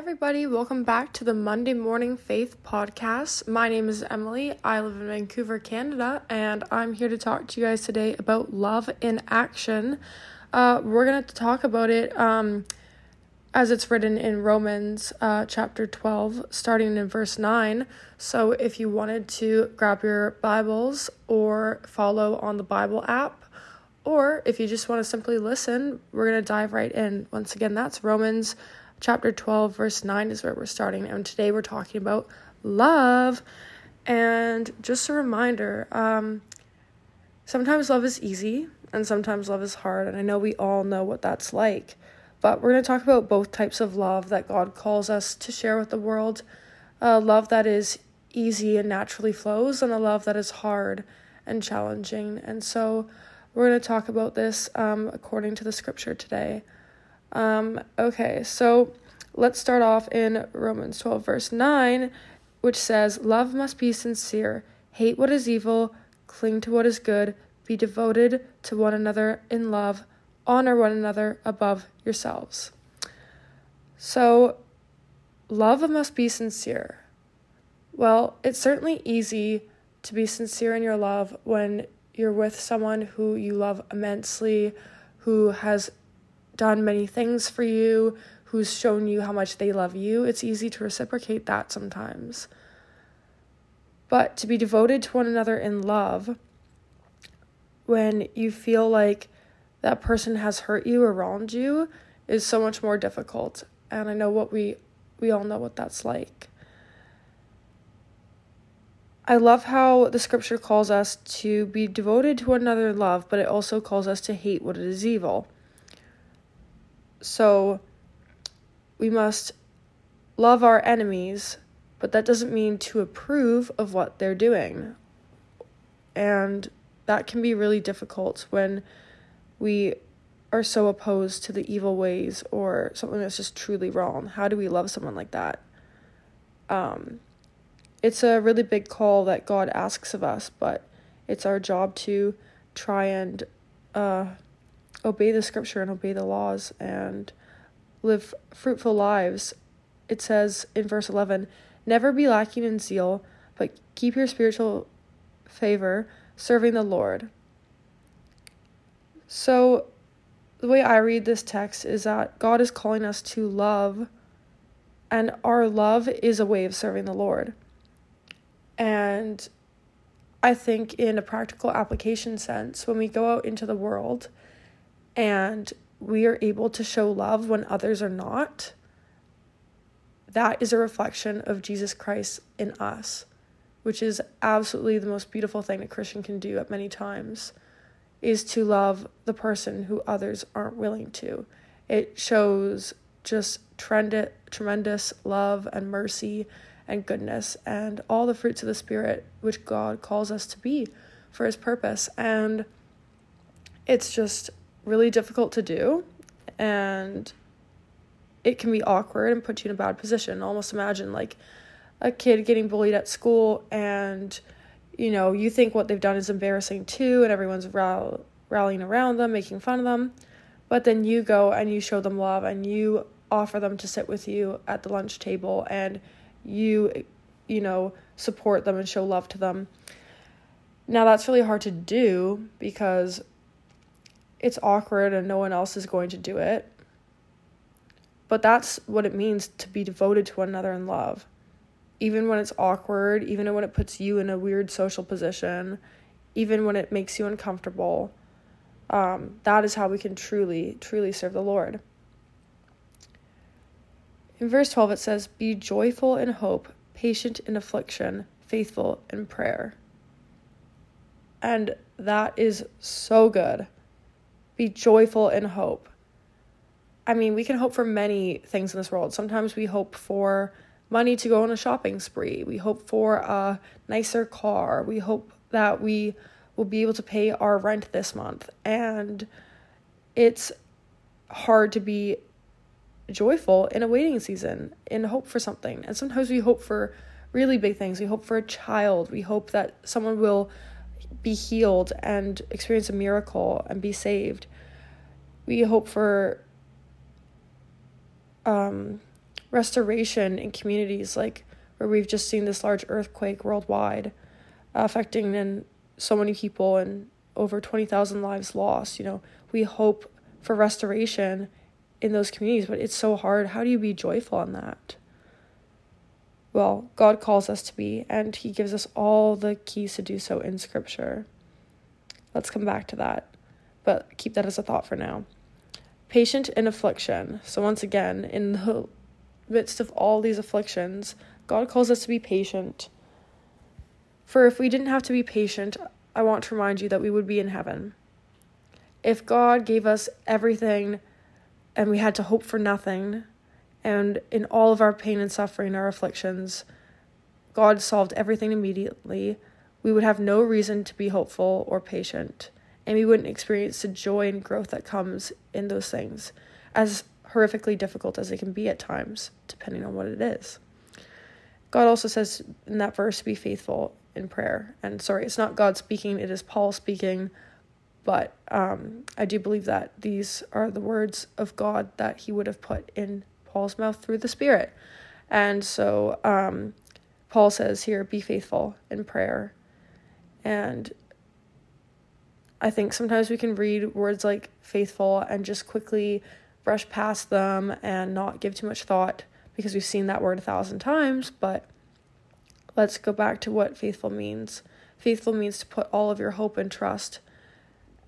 everybody. Welcome back to the Monday Morning Faith podcast. My name is Emily. I live in Vancouver, Canada, and I'm here to talk to you guys today about love in action. Uh, we're going to talk about it um, as it's written in Romans uh, chapter 12, starting in verse 9. So if you wanted to grab your Bibles or follow on the Bible app, or if you just want to simply listen, we're going to dive right in. Once again, that's Romans chapter 12, verse 9 is where we're starting. And today we're talking about love. And just a reminder um, sometimes love is easy and sometimes love is hard. And I know we all know what that's like. But we're going to talk about both types of love that God calls us to share with the world a love that is easy and naturally flows, and a love that is hard and challenging. And so we're going to talk about this um, according to the scripture today. Um, okay, so let's start off in Romans 12, verse 9, which says, Love must be sincere, hate what is evil, cling to what is good, be devoted to one another in love, honor one another above yourselves. So, love must be sincere. Well, it's certainly easy to be sincere in your love when you're with someone who you love immensely, who has done many things for you, who's shown you how much they love you, it's easy to reciprocate that sometimes. But to be devoted to one another in love, when you feel like that person has hurt you or wronged you, is so much more difficult. And I know what we we all know what that's like. I love how the scripture calls us to be devoted to one another in love, but it also calls us to hate what is evil. So we must love our enemies, but that doesn't mean to approve of what they're doing. And that can be really difficult when we are so opposed to the evil ways or something that's just truly wrong. How do we love someone like that? Um, it's a really big call that God asks of us, but it's our job to try and uh, obey the scripture and obey the laws and live fruitful lives. It says in verse 11, Never be lacking in zeal, but keep your spiritual favor, serving the Lord. So, the way I read this text is that God is calling us to love, and our love is a way of serving the Lord. And I think, in a practical application sense, when we go out into the world and we are able to show love when others are not, that is a reflection of Jesus Christ in us, which is absolutely the most beautiful thing a Christian can do at many times is to love the person who others aren't willing to. It shows just trend- tremendous love and mercy and goodness and all the fruits of the Spirit which God calls us to be for His purpose. And it's just really difficult to do and it can be awkward and put you in a bad position. Almost imagine like a kid getting bullied at school and you know, you think what they've done is embarrassing too and everyone's rall- rallying around them, making fun of them. But then you go and you show them love and you offer them to sit with you at the lunch table and you you know, support them and show love to them. Now that's really hard to do because it's awkward and no one else is going to do it. But that's what it means to be devoted to one another in love. Even when it's awkward, even when it puts you in a weird social position, even when it makes you uncomfortable, um, that is how we can truly, truly serve the Lord. In verse 12, it says, Be joyful in hope, patient in affliction, faithful in prayer. And that is so good be joyful in hope. I mean, we can hope for many things in this world. Sometimes we hope for money to go on a shopping spree. We hope for a nicer car. We hope that we will be able to pay our rent this month. And it's hard to be joyful in a waiting season, in hope for something. And sometimes we hope for really big things. We hope for a child. We hope that someone will be healed and experience a miracle and be saved. We hope for um, restoration in communities like where we've just seen this large earthquake worldwide affecting and so many people and over 20,000 lives lost. You know, we hope for restoration in those communities, but it's so hard. How do you be joyful in that? Well, God calls us to be, and He gives us all the keys to do so in Scripture. Let's come back to that, but keep that as a thought for now. Patient in affliction. So, once again, in the midst of all these afflictions, God calls us to be patient. For if we didn't have to be patient, I want to remind you that we would be in heaven. If God gave us everything and we had to hope for nothing, and in all of our pain and suffering, our afflictions, God solved everything immediately, we would have no reason to be hopeful or patient, and we wouldn't experience the joy and growth that comes in those things, as horrifically difficult as it can be at times, depending on what it is. God also says in that verse be faithful in prayer. And sorry, it's not God speaking, it is Paul speaking. But um, I do believe that these are the words of God that he would have put in Paul's mouth through the Spirit. And so um, Paul says here, be faithful in prayer. And I think sometimes we can read words like faithful and just quickly brush past them and not give too much thought because we've seen that word a thousand times. But let's go back to what faithful means. Faithful means to put all of your hope and trust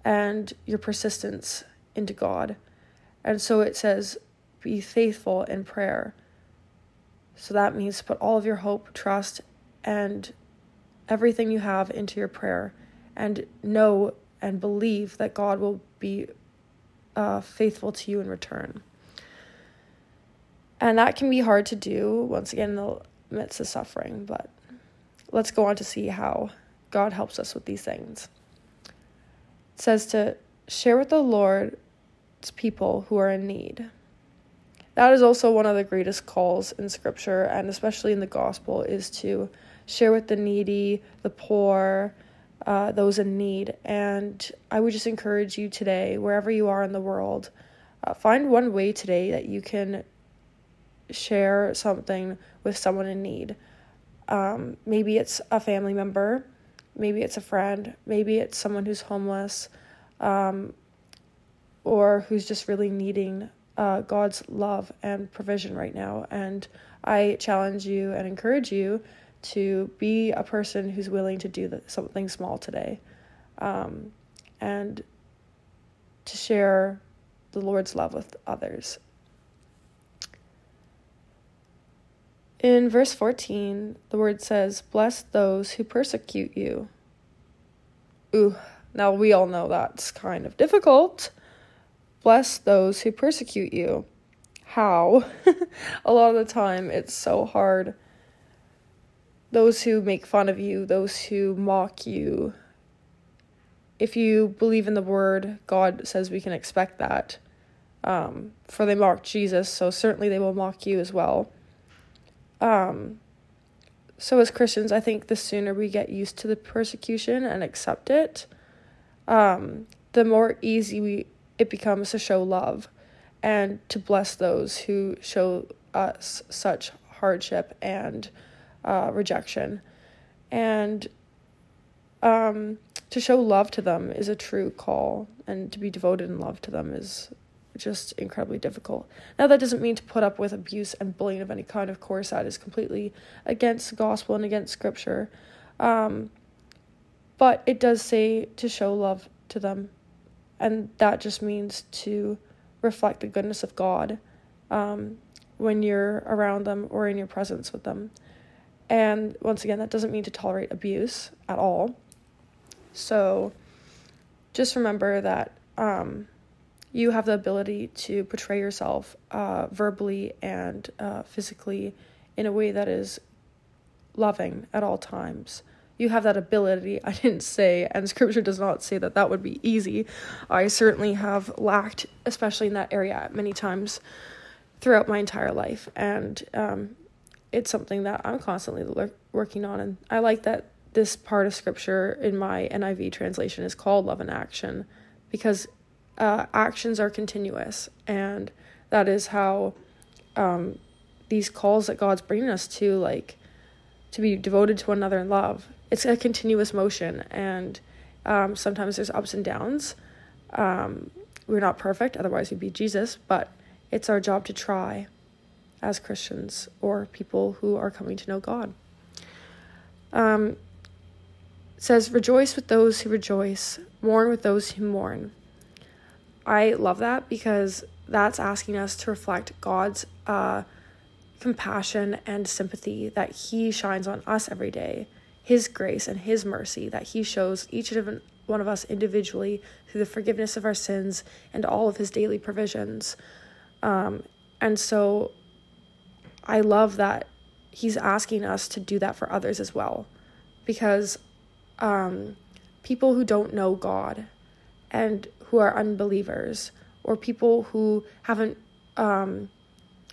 and your persistence into God. And so it says, be faithful in prayer. So that means put all of your hope, trust, and everything you have into your prayer and know and believe that God will be uh, faithful to you in return. And that can be hard to do, once again, in the midst of suffering, but let's go on to see how God helps us with these things. It says to share with the Lord's people who are in need. That is also one of the greatest calls in scripture and especially in the gospel is to share with the needy, the poor, uh, those in need. And I would just encourage you today, wherever you are in the world, uh, find one way today that you can share something with someone in need. Um, maybe it's a family member, maybe it's a friend, maybe it's someone who's homeless, um, or who's just really needing uh, God's love and provision right now. And I challenge you and encourage you to be a person who's willing to do the, something small today um, and to share the Lord's love with others. In verse 14, the word says, Bless those who persecute you. Ooh, now we all know that's kind of difficult. Bless those who persecute you. How? a lot of the time, it's so hard. Those who make fun of you, those who mock you. If you believe in the word, God says we can expect that. Um, for they mocked Jesus, so certainly they will mock you as well. Um, so, as Christians, I think the sooner we get used to the persecution and accept it, um, the more easy we, it becomes to show love and to bless those who show us such hardship and uh, rejection. And um, to show love to them is a true call, and to be devoted in love to them is just incredibly difficult. Now, that doesn't mean to put up with abuse and bullying of any kind. Of course, that is completely against gospel and against scripture. Um, but it does say to show love to them, and that just means to reflect the goodness of God um, when you're around them or in your presence with them. And once again, that doesn't mean to tolerate abuse at all. So just remember that. Um, you have the ability to portray yourself uh, verbally and uh, physically in a way that is loving at all times. You have that ability. I didn't say, and scripture does not say that that would be easy. I certainly have lacked, especially in that area, many times throughout my entire life. And um, it's something that I'm constantly le- working on. And I like that this part of scripture in my NIV translation is called Love in Action because uh, actions are continuous, and that is how um, these calls that God's bringing us to, like to be devoted to one another in love. It's a continuous motion, and um, sometimes there's ups and downs. Um, we're not perfect, otherwise, we'd be Jesus, but it's our job to try as Christians or people who are coming to know God. Um, says, Rejoice with those who rejoice, mourn with those who mourn. I love that because that's asking us to reflect God's uh, compassion and sympathy that He shines on us every day, His grace and His mercy that He shows each and one of us individually through the forgiveness of our sins and all of His daily provisions. Um, and so I love that He's asking us to do that for others as well because um, people who don't know God and who are unbelievers or people who haven't um,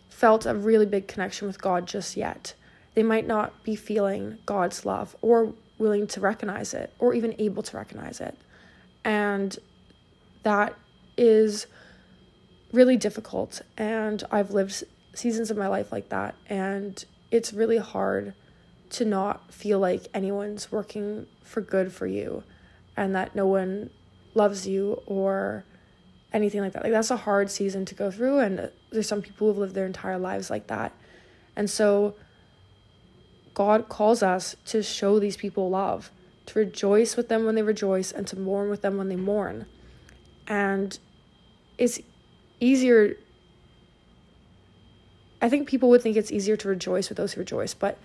felt a really big connection with God just yet. They might not be feeling God's love or willing to recognize it or even able to recognize it. And that is really difficult. And I've lived seasons of my life like that. And it's really hard to not feel like anyone's working for good for you and that no one loves you or anything like that. Like that's a hard season to go through and there's some people who've lived their entire lives like that. And so God calls us to show these people love, to rejoice with them when they rejoice and to mourn with them when they mourn. And it's easier I think people would think it's easier to rejoice with those who rejoice, but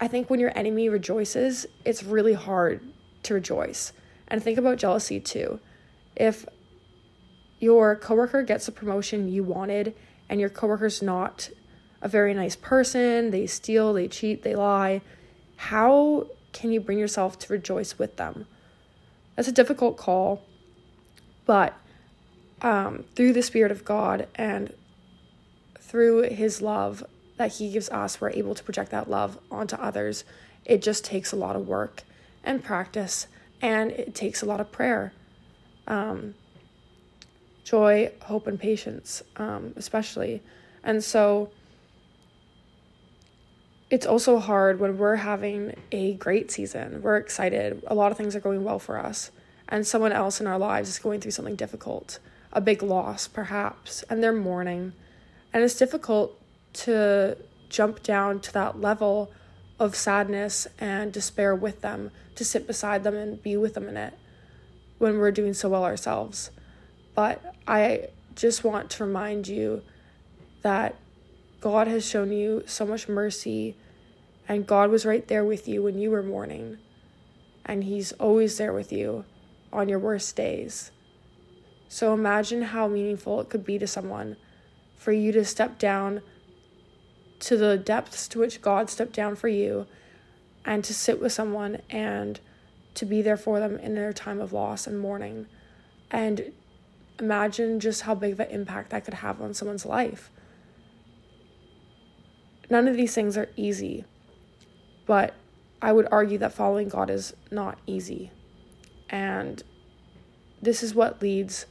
I think when your enemy rejoices, it's really hard to rejoice. And think about jealousy too. If your coworker gets a promotion you wanted and your coworker's not a very nice person, they steal, they cheat, they lie, how can you bring yourself to rejoice with them? That's a difficult call, but um, through the Spirit of God and through His love that He gives us, we're able to project that love onto others. It just takes a lot of work and practice, and it takes a lot of prayer. Um, joy, hope, and patience, um, especially. And so it's also hard when we're having a great season. We're excited. A lot of things are going well for us. And someone else in our lives is going through something difficult, a big loss, perhaps, and they're mourning. And it's difficult to jump down to that level of sadness and despair with them, to sit beside them and be with them in it when we're doing so well ourselves. But I just want to remind you that God has shown you so much mercy, and God was right there with you when you were mourning, and He's always there with you on your worst days. So imagine how meaningful it could be to someone for you to step down to the depths to which God stepped down for you and to sit with someone and to be there for them in their time of loss and mourning and imagine just how big of an impact that could have on someone's life. None of these things are easy, but I would argue that following God is not easy. And this is what leads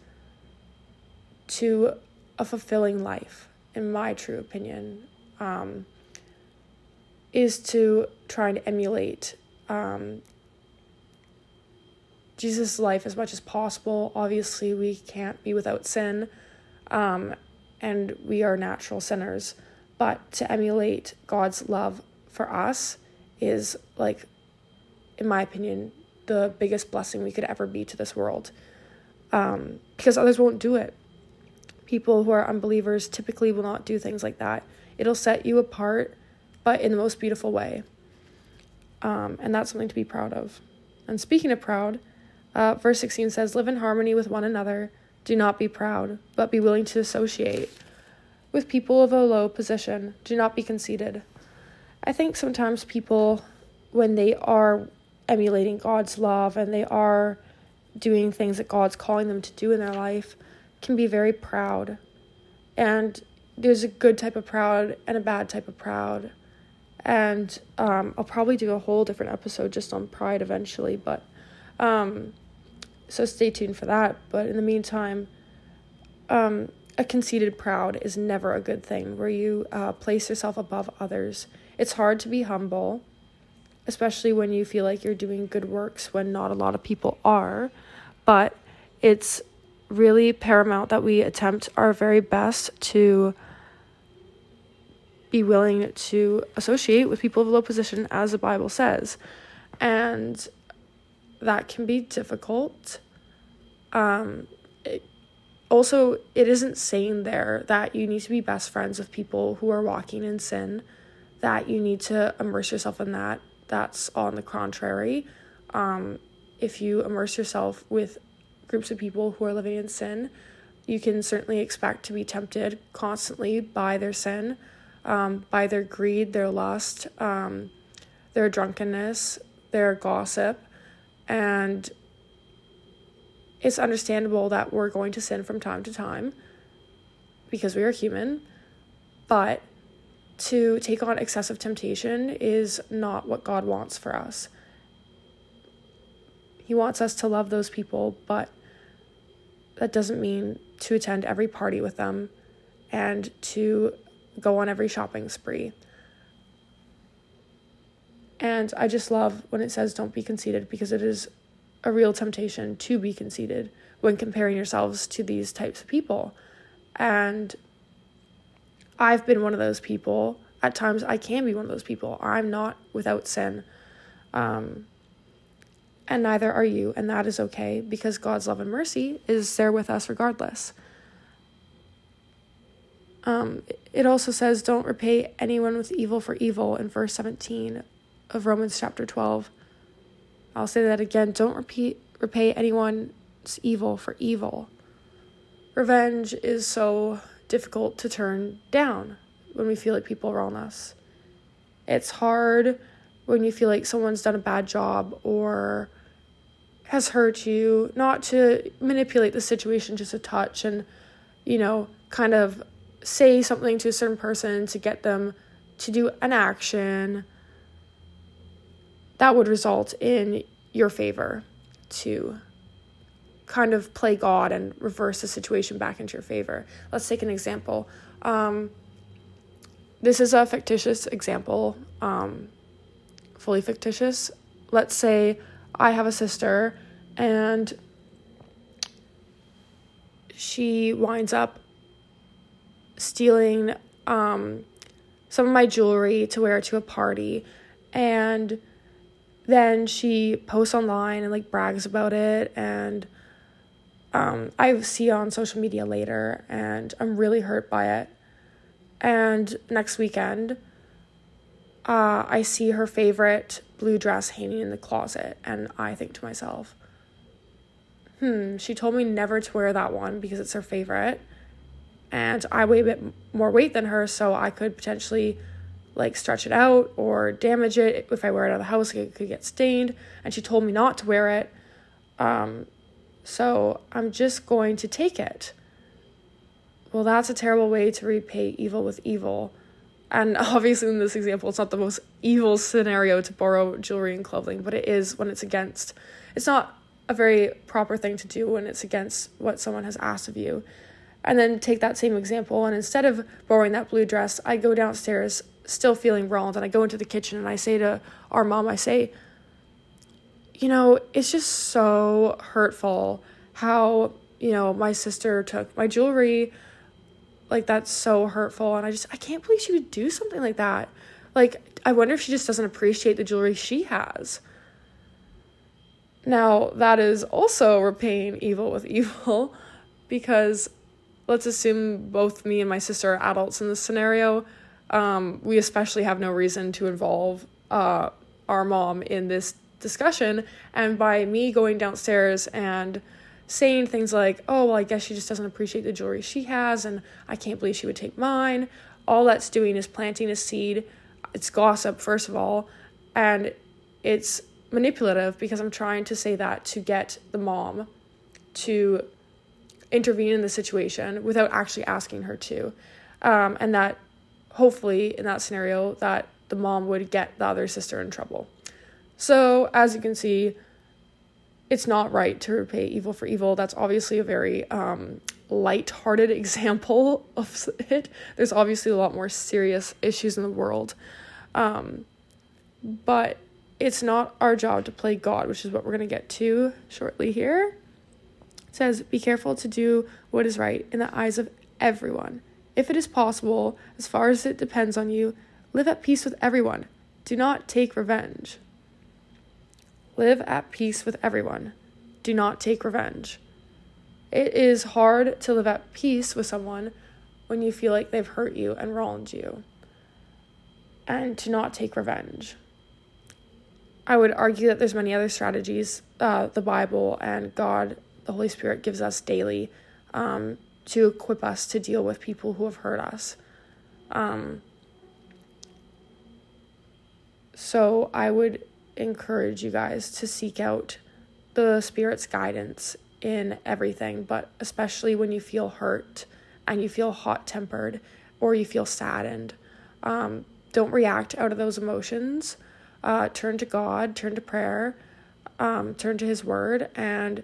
to a fulfilling life, in my true opinion, um, is to try and emulate um, Jesus' life as much as possible. Obviously, we can't be without sin, um, and we are natural sinners. But to emulate God's love for us is, like, in my opinion, the biggest blessing we could ever be to this world. Um, because others won't do it. People who are unbelievers typically will not do things like that. It'll set you apart, but in the most beautiful way. Um, and that's something to be proud of. And speaking of proud, uh, verse 16 says, Live in harmony with one another. Do not be proud, but be willing to associate with people of a low position. Do not be conceited. I think sometimes people, when they are emulating God's love and they are doing things that God's calling them to do in their life, can be very proud. And there's a good type of proud and a bad type of proud. And um, I'll probably do a whole different episode just on pride eventually, but um, so stay tuned for that. But in the meantime, um, a conceited proud is never a good thing where you uh, place yourself above others. It's hard to be humble, especially when you feel like you're doing good works when not a lot of people are. But it's really paramount that we attempt our very best to be willing to associate with people of low position as the Bible says. And that can be difficult. Um, it, also, it isn't saying there that you need to be best friends with people who are walking in sin, that you need to immerse yourself in that. That's on the contrary. Um, if you immerse yourself with groups of people who are living in sin, you can certainly expect to be tempted constantly by their sin, um, by their greed, their lust, um, their drunkenness, their gossip, and it's understandable that we're going to sin from time to time because we are human, but to take on excessive temptation is not what God wants for us. He wants us to love those people, but that doesn't mean to attend every party with them and to go on every shopping spree. And I just love when it says don't be conceited because it is a real temptation to be conceited when comparing yourselves to these types of people. And I've been one of those people. At times, I can be one of those people. I'm not without sin. Um, and neither are you. And that is okay because God's love and mercy is there with us regardless. Um, it also says, don't repay anyone with evil for evil in verse 17 of Romans chapter 12. I'll say that again. Don't repeat, repay anyone's evil for evil. Revenge is so difficult to turn down when we feel like people wrong us. It's hard when you feel like someone's done a bad job or has hurt you, not to manipulate the situation just a touch and, you know, kind of say something to a certain person to get them to do an action that would result in your favor to kind of play God and reverse the situation back into your favor. Let's take an example. Um, this is a fictitious example, um, fully fictitious. Let's say I have a sister and she winds up stealing um, some of my jewelry to wear to a party and then she posts online and like brags about it and um, I see on social media later and I'm really hurt by it. And next weekend, uh, I see her favorite blue dress hanging in the closet, and I think to myself, hmm, she told me never to wear that one because it's her favorite. And I weigh a bit more weight than her, so I could potentially like stretch it out or damage it. If I wear it out of the house, it could get stained. And she told me not to wear it. Um, so I'm just going to take it. Well, that's a terrible way to repay evil with evil. And obviously, in this example, it's not the most evil scenario to borrow jewelry and clothing, but it is when it's against. It's not a very proper thing to do when it's against what someone has asked of you. And then take that same example, and instead of borrowing that blue dress, I go downstairs still feeling wronged and I go into the kitchen and I say to our mom, I say, you know, it's just so hurtful how, you know, my sister took my jewelry. Like, that's so hurtful. And I just, I can't believe she would do something like that. Like, I wonder if she just doesn't appreciate the jewelry she has. Now, that is also repaying evil with evil because let's assume both me and my sister are adults in this scenario um, we especially have no reason to involve uh, our mom in this discussion. And by me going downstairs and saying things like, oh, well, I guess she just doesn't appreciate the jewelry she has, and I can't believe she would take mine, all that's doing is planting a seed. It's gossip, first of all, and it's manipulative because I'm trying to say that to get the mom to intervene in the situation without actually asking her to. Um, and that hopefully in that scenario that the mom would get the other sister in trouble. So, as you can see, it's not right to repay evil for evil. That's obviously a very um, light-hearted example of it. There's obviously a lot more serious issues in the world. Um, but it's not our job to play God, which is what we're going to get to shortly here. It says, Be careful to do what is right in the eyes of everyone. If it is possible, as far as it depends on you, live at peace with everyone. Do not take revenge. Live at peace with everyone. Do not take revenge. It is hard to live at peace with someone when you feel like they've hurt you and wronged you, and to not take revenge. I would argue that there's many other strategies uh, the Bible and God, the Holy Spirit, gives us daily um, to equip us to deal with people who have hurt us. Um, so I would encourage you guys to seek out the Spirit's guidance in everything, but especially when you feel hurt and you feel hot tempered or you feel saddened. Um, don't react out of those emotions. Uh, turn to God, turn to prayer, um, turn to His Word, and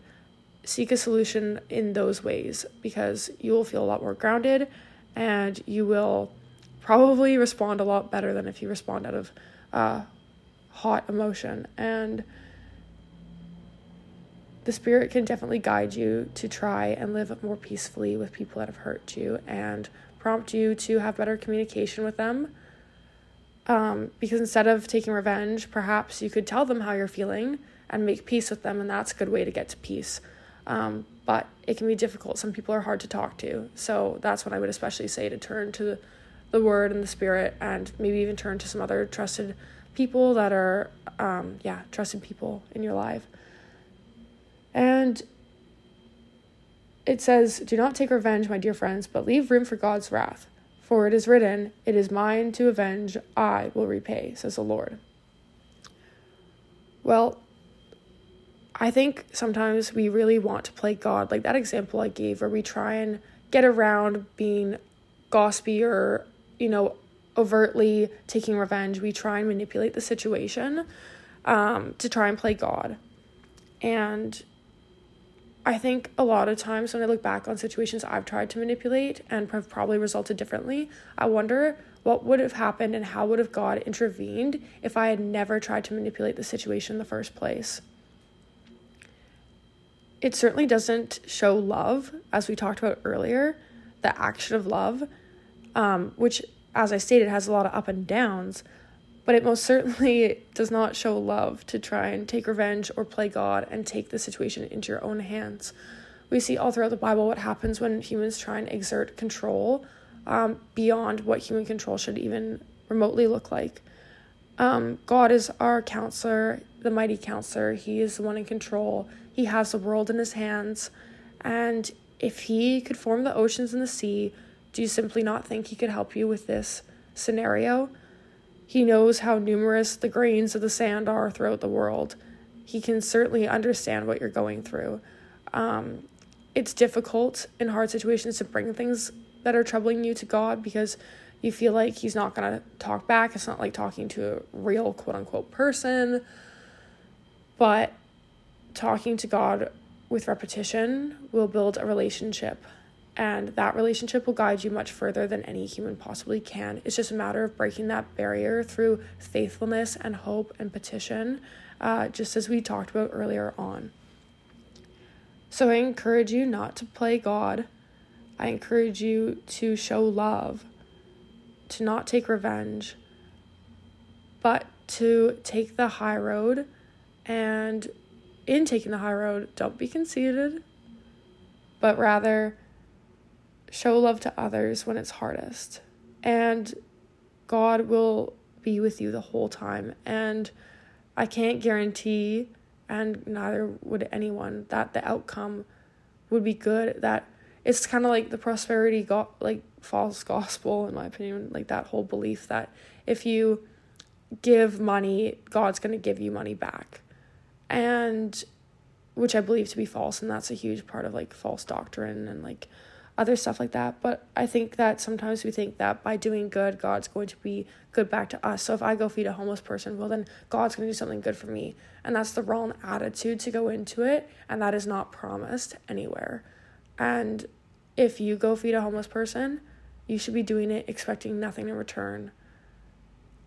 seek a solution in those ways because you will feel a lot more grounded and you will probably respond a lot better than if you respond out of uh, hot emotion. And the spirit can definitely guide you to try and live more peacefully with people that have hurt you and prompt you to have better communication with them. Um, because instead of taking revenge, perhaps you could tell them how you're feeling and make peace with them, and that's a good way to get to peace. Um, but it can be difficult. Some people are hard to talk to. So that's when I would especially say to turn to the, the word and the spirit and maybe even turn to some other trusted people that are, um, yeah, trusted people in your life. And it says, Do not take revenge, my dear friends, but leave room for God's wrath. For it is written, It is mine to avenge, I will repay, says the Lord. Well, I think sometimes we really want to play God, like that example I gave, where we try and get around being gossipy or, you know, overtly taking revenge. We try and manipulate the situation um, to try and play God. And I think a lot of times when I look back on situations I've tried to manipulate and have probably resulted differently, I wonder what would have happened and how would have God intervened if I had never tried to manipulate the situation in the first place it certainly doesn't show love, as we talked about earlier, the action of love, um, which, as I stated, has a lot of up and downs, but it most certainly does not show love to try and take revenge or play God and take the situation into your own hands. We see all throughout the Bible what happens when humans try and exert control um, beyond what human control should even remotely look like. Um, God is our counselor, the mighty counselor. He is the one in control. He has the world in his hands. And if he could form the oceans and the sea, do you simply not think he could help you with this scenario? He knows how numerous the grains of the sand are throughout the world. He can certainly understand what you're going through. Um, it's difficult in hard situations to bring things that are troubling you to God because you feel like He's not going to talk back. It's not like talking to a real quote unquote person. But talking to God with repetition will build a relationship. And that relationship will guide you much further than any human possibly can. It's just a matter of breaking that barrier through faithfulness and hope and petition, uh, just as we talked about earlier on. So I encourage you not to play God. I encourage you to show love, to not take revenge, but to take the high road and in taking the high road, don't be conceited, but rather show love to others when it's hardest. And God will be with you the whole time. And I can't guarantee, and neither would anyone, that the outcome would be good. That it's kind of like the prosperity, go- like false gospel, in my opinion, like that whole belief that if you give money, God's going to give you money back and which I believe to be false, and that's a huge part of like false doctrine and like other stuff like that. But I think that sometimes we think that by doing good, God's going to be good back to us. So if I go feed a homeless person, well, then God's going to do something good for me. And that's the wrong attitude to go into it. And that is not promised anywhere. And if you go feed a homeless person, you should be doing it expecting nothing in return.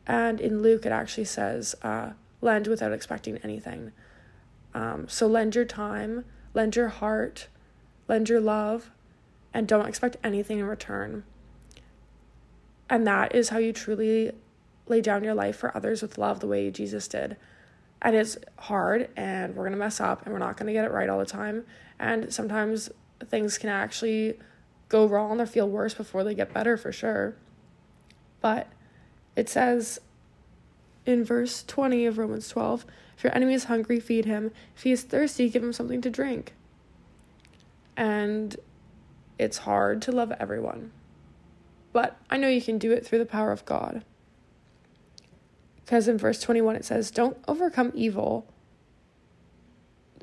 And in Luke, it actually says, uh, lend without expecting anything. Um, so lend your time, lend your heart, lend your love, and don't expect anything in return. And that is how you truly lay down your life for others with love the way Jesus did. And it's hard, and we're going to mess up, and we're not going to get it right all the time. And sometimes things can actually go wrong or feel worse before they get better for sure. But it says in verse 20 of Romans 12 if your enemy is hungry, feed him. If he is thirsty, give him something to drink. And it's hard to love everyone. But I know you can do it through the power of God. Because in verse 21 it says, Don't overcome evil.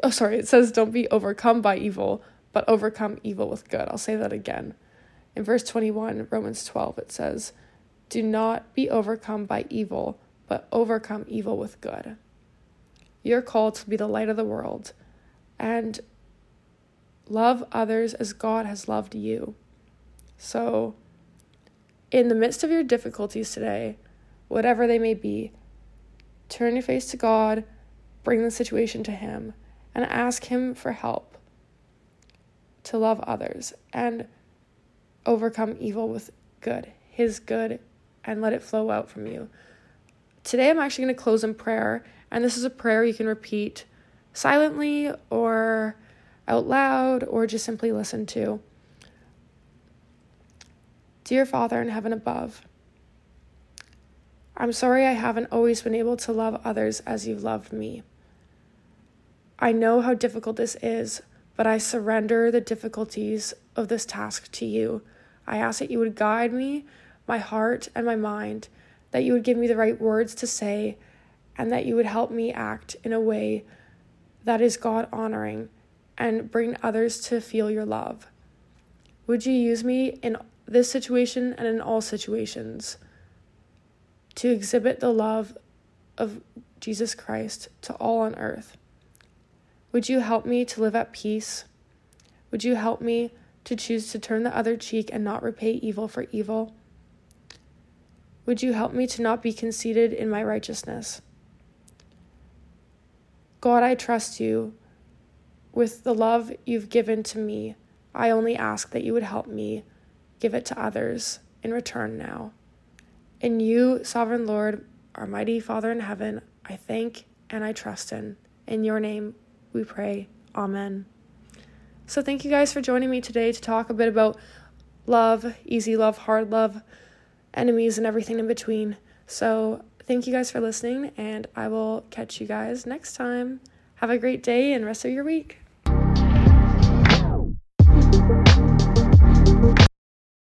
Oh, sorry, it says, Don't be overcome by evil, but overcome evil with good. I'll say that again. In verse 21, Romans 12, it says, Do not be overcome by evil, but overcome evil with good. You're called to be the light of the world and love others as God has loved you. So, in the midst of your difficulties today, whatever they may be, turn your face to God, bring the situation to Him, and ask Him for help to love others and overcome evil with good, His good, and let it flow out from you. Today, I'm actually going to close in prayer, and this is a prayer you can repeat silently or out loud or just simply listen to. Dear Father in heaven above, I'm sorry I haven't always been able to love others as you've loved me. I know how difficult this is but I surrender the difficulties of this task to you. I ask that you would guide me, my heart, and my mind, that you would give me the right words to say, and that you would help me act in a way that is God honoring and bring others to feel your love. Would you use me in this situation and in all situations to exhibit the love of Jesus Christ to all on earth? Would you help me to live at peace? Would you help me to choose to turn the other cheek and not repay evil for evil? Would you help me to not be conceited in my righteousness? God, I trust you with the love you've given to me. I only ask that you would help me give it to others in return now. In you, sovereign Lord, our mighty Father in heaven, I thank and I trust in. In your name, we pray. Amen. So, thank you guys for joining me today to talk a bit about love, easy love, hard love, enemies, and everything in between. So, thank you guys for listening, and I will catch you guys next time. Have a great day and rest of your week.